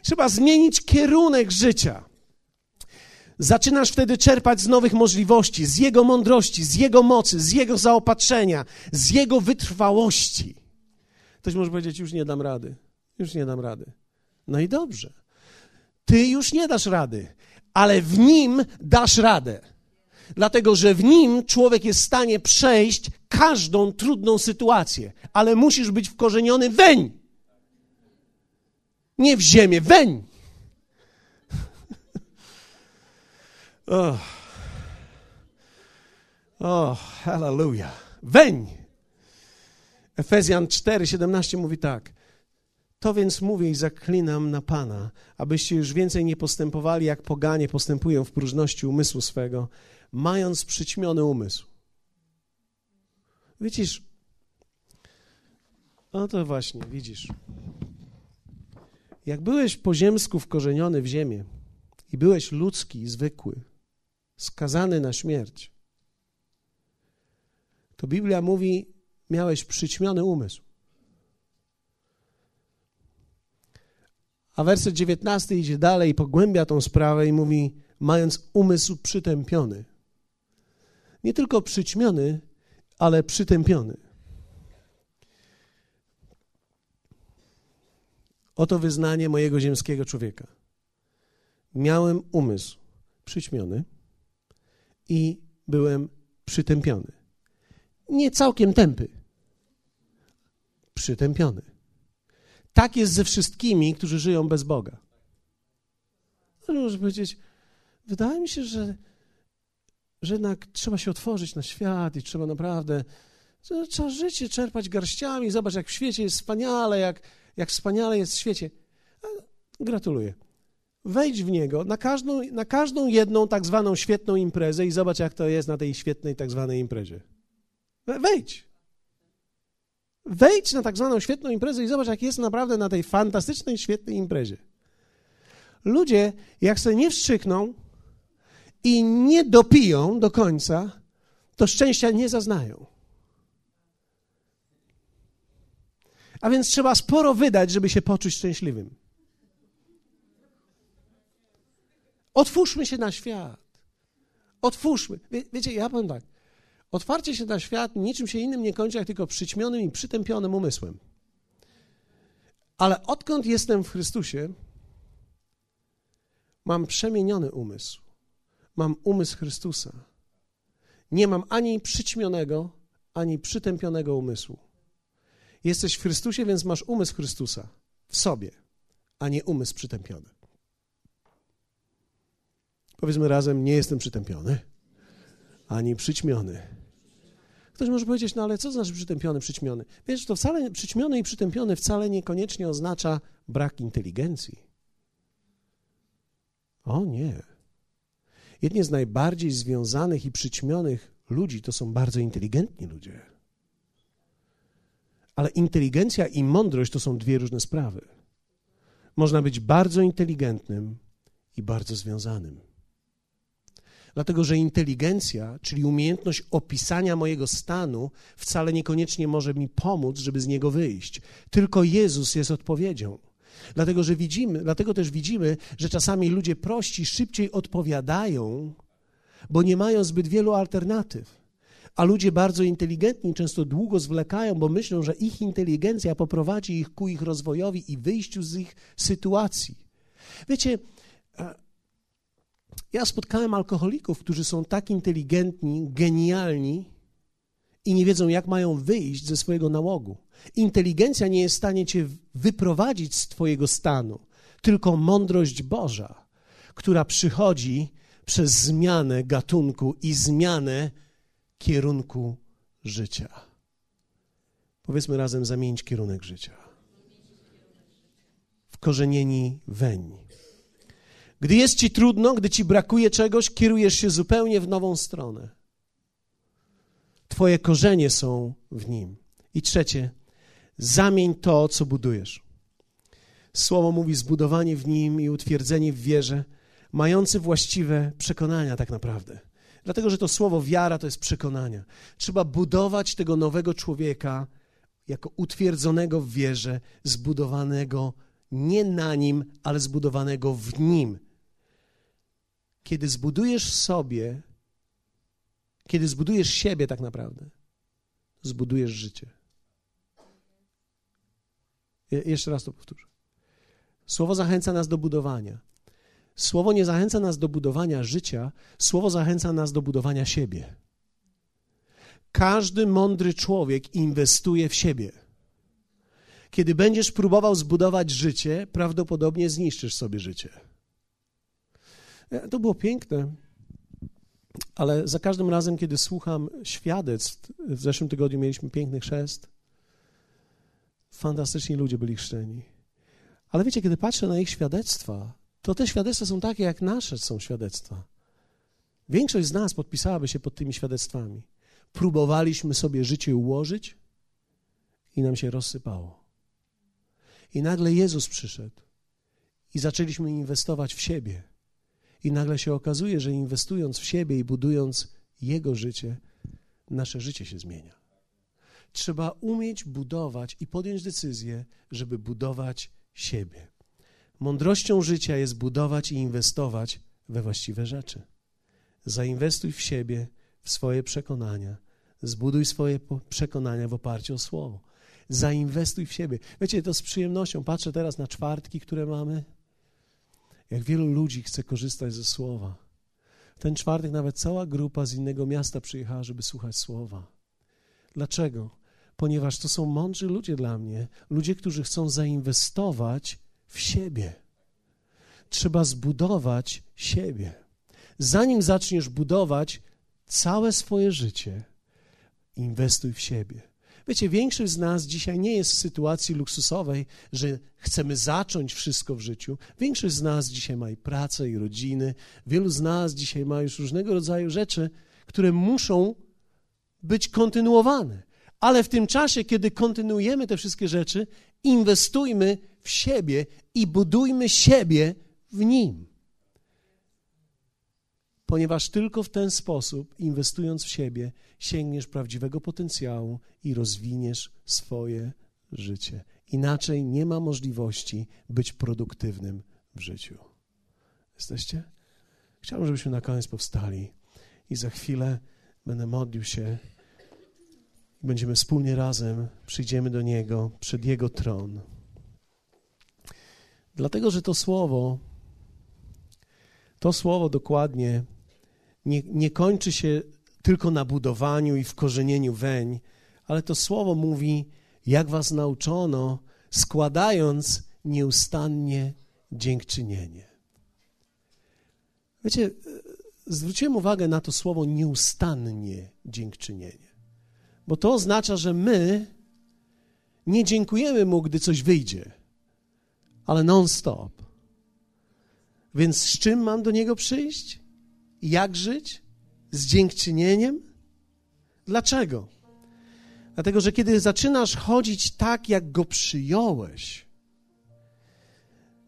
Trzeba zmienić kierunek życia. Zaczynasz wtedy czerpać z nowych możliwości, z Jego mądrości, z Jego mocy, z Jego zaopatrzenia, z Jego wytrwałości. Ktoś może powiedzieć: Już nie dam rady, już nie dam rady. No i dobrze. Ty już nie dasz rady, ale w nim dasz radę. Dlatego, że w nim człowiek jest w stanie przejść każdą trudną sytuację, ale musisz być wkorzeniony weń. Nie w ziemię, weń. Oh. oh, hallelujah. Weń. Efezjan 4, 17 mówi tak. To więc mówię i zaklinam na Pana, abyście już więcej nie postępowali, jak poganie postępują w próżności umysłu swego, mając przyćmiony umysł. Widzisz? No to właśnie, widzisz. Jak byłeś po ziemsku wkorzeniony w ziemię i byłeś ludzki, zwykły, skazany na śmierć, to Biblia mówi, miałeś przyćmiony umysł. A werset 19 idzie dalej pogłębia tą sprawę i mówi, mając umysł przytępiony. Nie tylko przyćmiony, ale przytępiony. Oto wyznanie mojego ziemskiego człowieka. Miałem umysł przyćmiony i byłem przytępiony. Nie całkiem tępy, przytępiony. Tak jest ze wszystkimi, którzy żyją bez Boga. Może powiedzieć, wydaje mi się, że, że jednak trzeba się otworzyć na świat i trzeba naprawdę, trzeba życie czerpać garściami. Zobacz, jak w świecie jest wspaniale, jak, jak wspaniale jest w świecie. Gratuluję. Wejdź w niego na każdą, na każdą jedną tak zwaną świetną imprezę i zobacz, jak to jest na tej świetnej tak zwanej imprezie. Wejdź. Wejdź na tak zwaną świetną imprezę i zobacz, jak jest naprawdę na tej fantastycznej, świetnej imprezie. Ludzie, jak sobie nie wstrzykną i nie dopiją do końca, to szczęścia nie zaznają. A więc trzeba sporo wydać, żeby się poczuć szczęśliwym. Otwórzmy się na świat. Otwórzmy. Wie, wiecie, ja powiem tak. Otwarcie się na świat niczym się innym nie kończy, jak tylko przyćmionym i przytępionym umysłem. Ale odkąd jestem w Chrystusie, mam przemieniony umysł. Mam umysł Chrystusa. Nie mam ani przyćmionego, ani przytępionego umysłu. Jesteś w Chrystusie, więc masz umysł Chrystusa w sobie, a nie umysł przytępiony. Powiedzmy razem, nie jestem przytępiony, ani przyćmiony. Ktoś może powiedzieć, no ale co znaczy przytępiony, przyćmiony? Wiesz, to wcale przyćmiony i przytępiony wcale niekoniecznie oznacza brak inteligencji. O nie. Jedni z najbardziej związanych i przyćmionych ludzi to są bardzo inteligentni ludzie. Ale inteligencja i mądrość to są dwie różne sprawy. Można być bardzo inteligentnym i bardzo związanym. Dlatego, że inteligencja, czyli umiejętność opisania mojego stanu, wcale niekoniecznie może mi pomóc, żeby z niego wyjść. Tylko Jezus jest odpowiedzią. Dlatego, że widzimy, dlatego też widzimy, że czasami ludzie prości szybciej odpowiadają, bo nie mają zbyt wielu alternatyw. A ludzie bardzo inteligentni często długo zwlekają, bo myślą, że ich inteligencja poprowadzi ich ku ich rozwojowi i wyjściu z ich sytuacji. Wiecie, ja spotkałem alkoholików, którzy są tak inteligentni, genialni i nie wiedzą, jak mają wyjść ze swojego nałogu. Inteligencja nie jest w stanie cię wyprowadzić z twojego stanu, tylko mądrość Boża, która przychodzi przez zmianę gatunku i zmianę kierunku życia. Powiedzmy razem, zamienić kierunek życia. Wkorzenieni weń. Gdy jest ci trudno, gdy ci brakuje czegoś, kierujesz się zupełnie w nową stronę. Twoje korzenie są w nim. I trzecie, zamień to, co budujesz. Słowo mówi zbudowanie w nim i utwierdzenie w wierze, mający właściwe przekonania tak naprawdę. Dlatego, że to słowo wiara to jest przekonania. Trzeba budować tego nowego człowieka jako utwierdzonego w wierze, zbudowanego nie na nim, ale zbudowanego w nim. kiedy zbudujesz sobie, kiedy zbudujesz siebie tak naprawdę, zbudujesz życie. Je, jeszcze raz to powtórzę. Słowo zachęca nas do budowania. Słowo nie zachęca nas do budowania życia, słowo zachęca nas do budowania siebie. Każdy mądry człowiek inwestuje w siebie. Kiedy będziesz próbował zbudować życie, prawdopodobnie zniszczysz sobie życie. E, to było piękne, ale za każdym razem, kiedy słucham świadectw, w zeszłym tygodniu mieliśmy piękny chrzest, fantastyczni ludzie byli chrzczeni. Ale wiecie, kiedy patrzę na ich świadectwa, to te świadectwa są takie, jak nasze są świadectwa. Większość z nas podpisałaby się pod tymi świadectwami. Próbowaliśmy sobie życie ułożyć i nam się rozsypało. I nagle Jezus przyszedł i zaczęliśmy inwestować w siebie. I nagle się okazuje, że inwestując w siebie i budując Jego życie, nasze życie się zmienia. Trzeba umieć budować i podjąć decyzję, żeby budować siebie. Mądrością życia jest budować i inwestować we właściwe rzeczy. Zainwestuj w siebie, w swoje przekonania. Zbuduj swoje przekonania w oparciu o słowo. Zainwestuj w siebie. Wiecie, to z przyjemnością patrzę teraz na czwartki, które mamy. Jak wielu ludzi chce korzystać ze słowa. W ten czwartek nawet cała grupa z innego miasta przyjechała, żeby słuchać słowa. Dlaczego? Ponieważ to są mądrzy ludzie dla mnie, ludzie, którzy chcą zainwestować w siebie. Trzeba zbudować siebie. Zanim zaczniesz budować całe swoje życie, inwestuj w siebie. Wiecie, większość z nas dzisiaj nie jest w sytuacji luksusowej, że chcemy zacząć wszystko w życiu. Większość z nas dzisiaj ma i pracę, i rodziny. Wielu z nas dzisiaj ma już różnego rodzaju rzeczy, które muszą być kontynuowane. Ale w tym czasie, kiedy kontynuujemy te wszystkie rzeczy, inwestujmy w siebie i budujmy siebie w Nim. Ponieważ tylko w ten sposób, inwestując w siebie, sięgniesz prawdziwego potencjału i rozwiniesz swoje życie. Inaczej nie ma możliwości być produktywnym w życiu. Jesteście? Chciałbym, żebyśmy na koniec powstali i za chwilę będę modlił się. Będziemy wspólnie razem, przyjdziemy do Niego, przed Jego tron. Dlatego, że to słowo, to słowo dokładnie nie, nie kończy się tylko na budowaniu i wkorzenieniu weń, ale to słowo mówi, jak was nauczono, składając nieustannie dziękczynienie. Wiecie, zwróciłem uwagę na to słowo nieustannie dziękczynienie, bo to oznacza, że my nie dziękujemy Mu, gdy coś wyjdzie ale non-stop. Więc z czym mam do Niego przyjść? Jak żyć? Z dziękczynieniem? Dlaczego? Dlatego, że kiedy zaczynasz chodzić tak, jak Go przyjąłeś,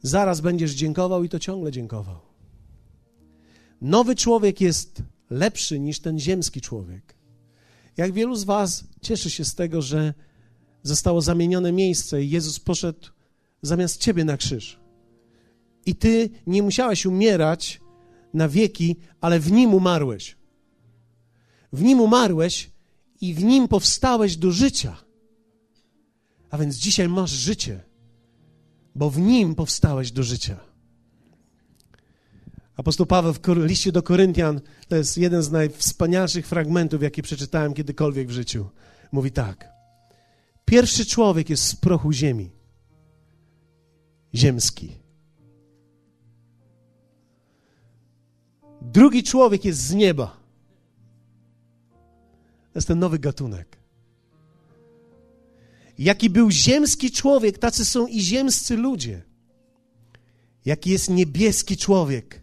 zaraz będziesz dziękował i to ciągle dziękował. Nowy człowiek jest lepszy niż ten ziemski człowiek. Jak wielu z Was cieszy się z tego, że zostało zamienione miejsce i Jezus poszedł zamiast ciebie na krzyż. I ty nie musiałeś umierać na wieki, ale w nim umarłeś. W nim umarłeś i w nim powstałeś do życia. A więc dzisiaj masz życie, bo w nim powstałeś do życia. Apostoł Paweł w liście do Koryntian to jest jeden z najwspanialszych fragmentów, jakie przeczytałem kiedykolwiek w życiu. Mówi tak: Pierwszy człowiek jest z prochu ziemi ziemski. Drugi człowiek jest z nieba. To jest ten nowy gatunek. Jaki był ziemski człowiek, tacy są i ziemscy ludzie. Jaki jest niebieski człowiek,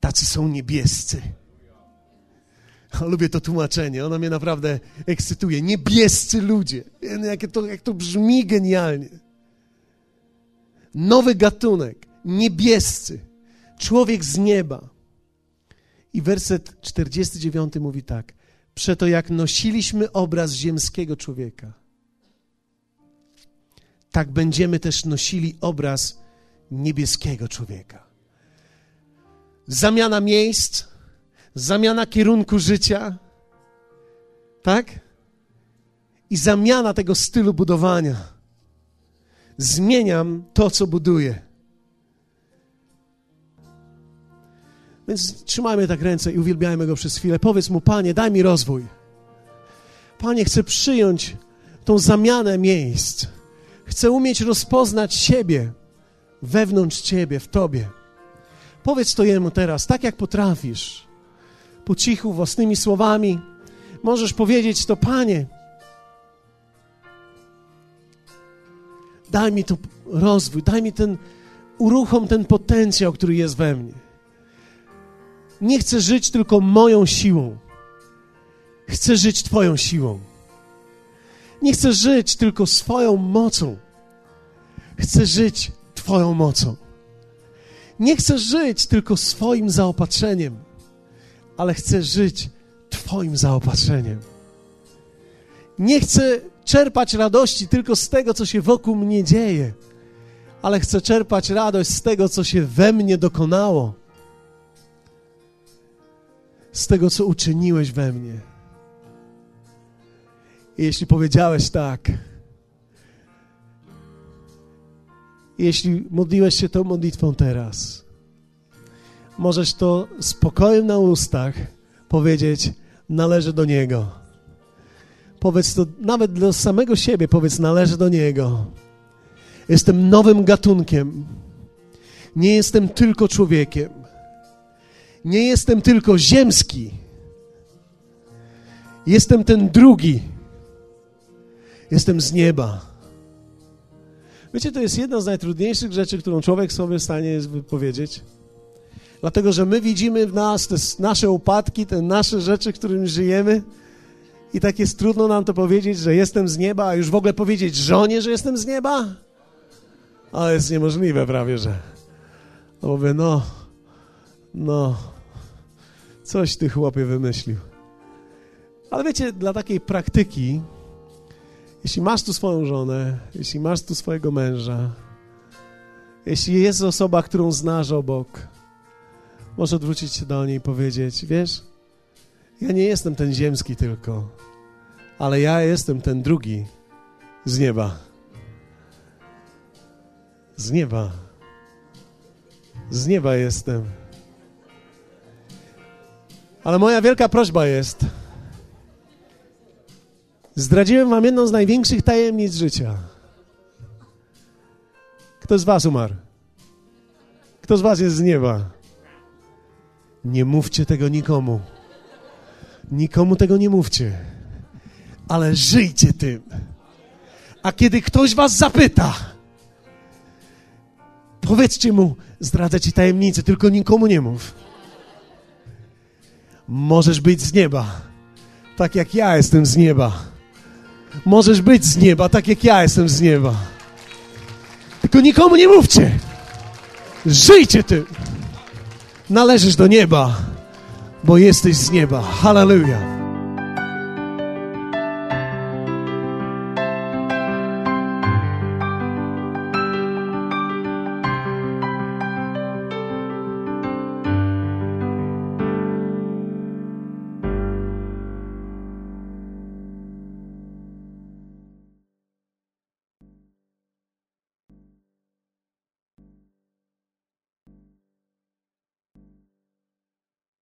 tacy są niebiescy. Lubię to tłumaczenie, ono mnie naprawdę ekscytuje. Niebiescy ludzie. Jak to, jak to brzmi genialnie nowy gatunek, niebiescy, człowiek z nieba. I werset 49 mówi tak: Przeto jak nosiliśmy obraz ziemskiego człowieka, tak będziemy też nosili obraz niebieskiego człowieka. zamiana miejsc, zamiana kierunku życia, tak? I zamiana tego stylu budowania. Zmieniam to, co buduję. Więc trzymajmy tak ręce i uwielbiajmy Go przez chwilę. Powiedz Mu, Panie, daj mi rozwój. Panie, chcę przyjąć tą zamianę miejsc. Chcę umieć rozpoznać siebie wewnątrz Ciebie, w Tobie. Powiedz to Jemu teraz, tak jak potrafisz. Po cichu, własnymi słowami. Możesz powiedzieć to, Panie, daj mi tu rozwój, daj mi ten, uruchom ten potencjał, który jest we mnie. Nie chcę żyć tylko moją siłą. Chcę żyć Twoją siłą. Nie chcę żyć tylko swoją mocą. Chcę żyć Twoją mocą. Nie chcę żyć tylko swoim zaopatrzeniem, ale chcę żyć Twoim zaopatrzeniem. Nie chcę czerpać radości tylko z tego, co się wokół mnie dzieje, ale chcę czerpać radość z tego, co się we mnie dokonało, z tego, co uczyniłeś we mnie. I jeśli powiedziałeś tak, jeśli modliłeś się tą modlitwą teraz, możesz to spokojem na ustach powiedzieć, należy do Niego. Powiedz to nawet do samego siebie, powiedz, należy do Niego. Jestem nowym gatunkiem. Nie jestem tylko człowiekiem. Nie jestem tylko ziemski. Jestem ten drugi. Jestem z nieba. Wiecie, to jest jedna z najtrudniejszych rzeczy, którą człowiek sobie w stanie jest wypowiedzieć. Dlatego, że my widzimy w nas te nasze upadki, te nasze rzeczy, którymi żyjemy. I tak jest trudno nam to powiedzieć, że jestem z nieba, a już w ogóle powiedzieć żonie, że jestem z nieba. Ale jest niemożliwe prawie, że. No mówię, no, no, coś ty chłopie wymyślił. Ale wiecie, dla takiej praktyki, jeśli masz tu swoją żonę, jeśli masz tu swojego męża, jeśli jest osoba, którą znasz obok, możesz odwrócić się do niej i powiedzieć, wiesz, ja nie jestem ten ziemski tylko, ale ja jestem ten drugi z nieba. Z nieba. Z nieba jestem. Ale moja wielka prośba jest, Zdradziłem wam jedną z największych tajemnic życia. Kto z was umarł? Kto z was jest z nieba? Nie mówcie tego nikomu. Nikomu tego nie mówcie. Ale żyjcie tym. A kiedy ktoś was zapyta, powiedzcie mu, zdradzę ci tajemnicę, tylko nikomu nie mów. Możesz być z nieba, tak jak ja jestem z nieba. Możesz być z nieba, tak jak ja jestem z nieba. Tylko nikomu nie mówcie. Żyjcie tym. Należysz do nieba, bo jesteś z nieba. Hallelujah.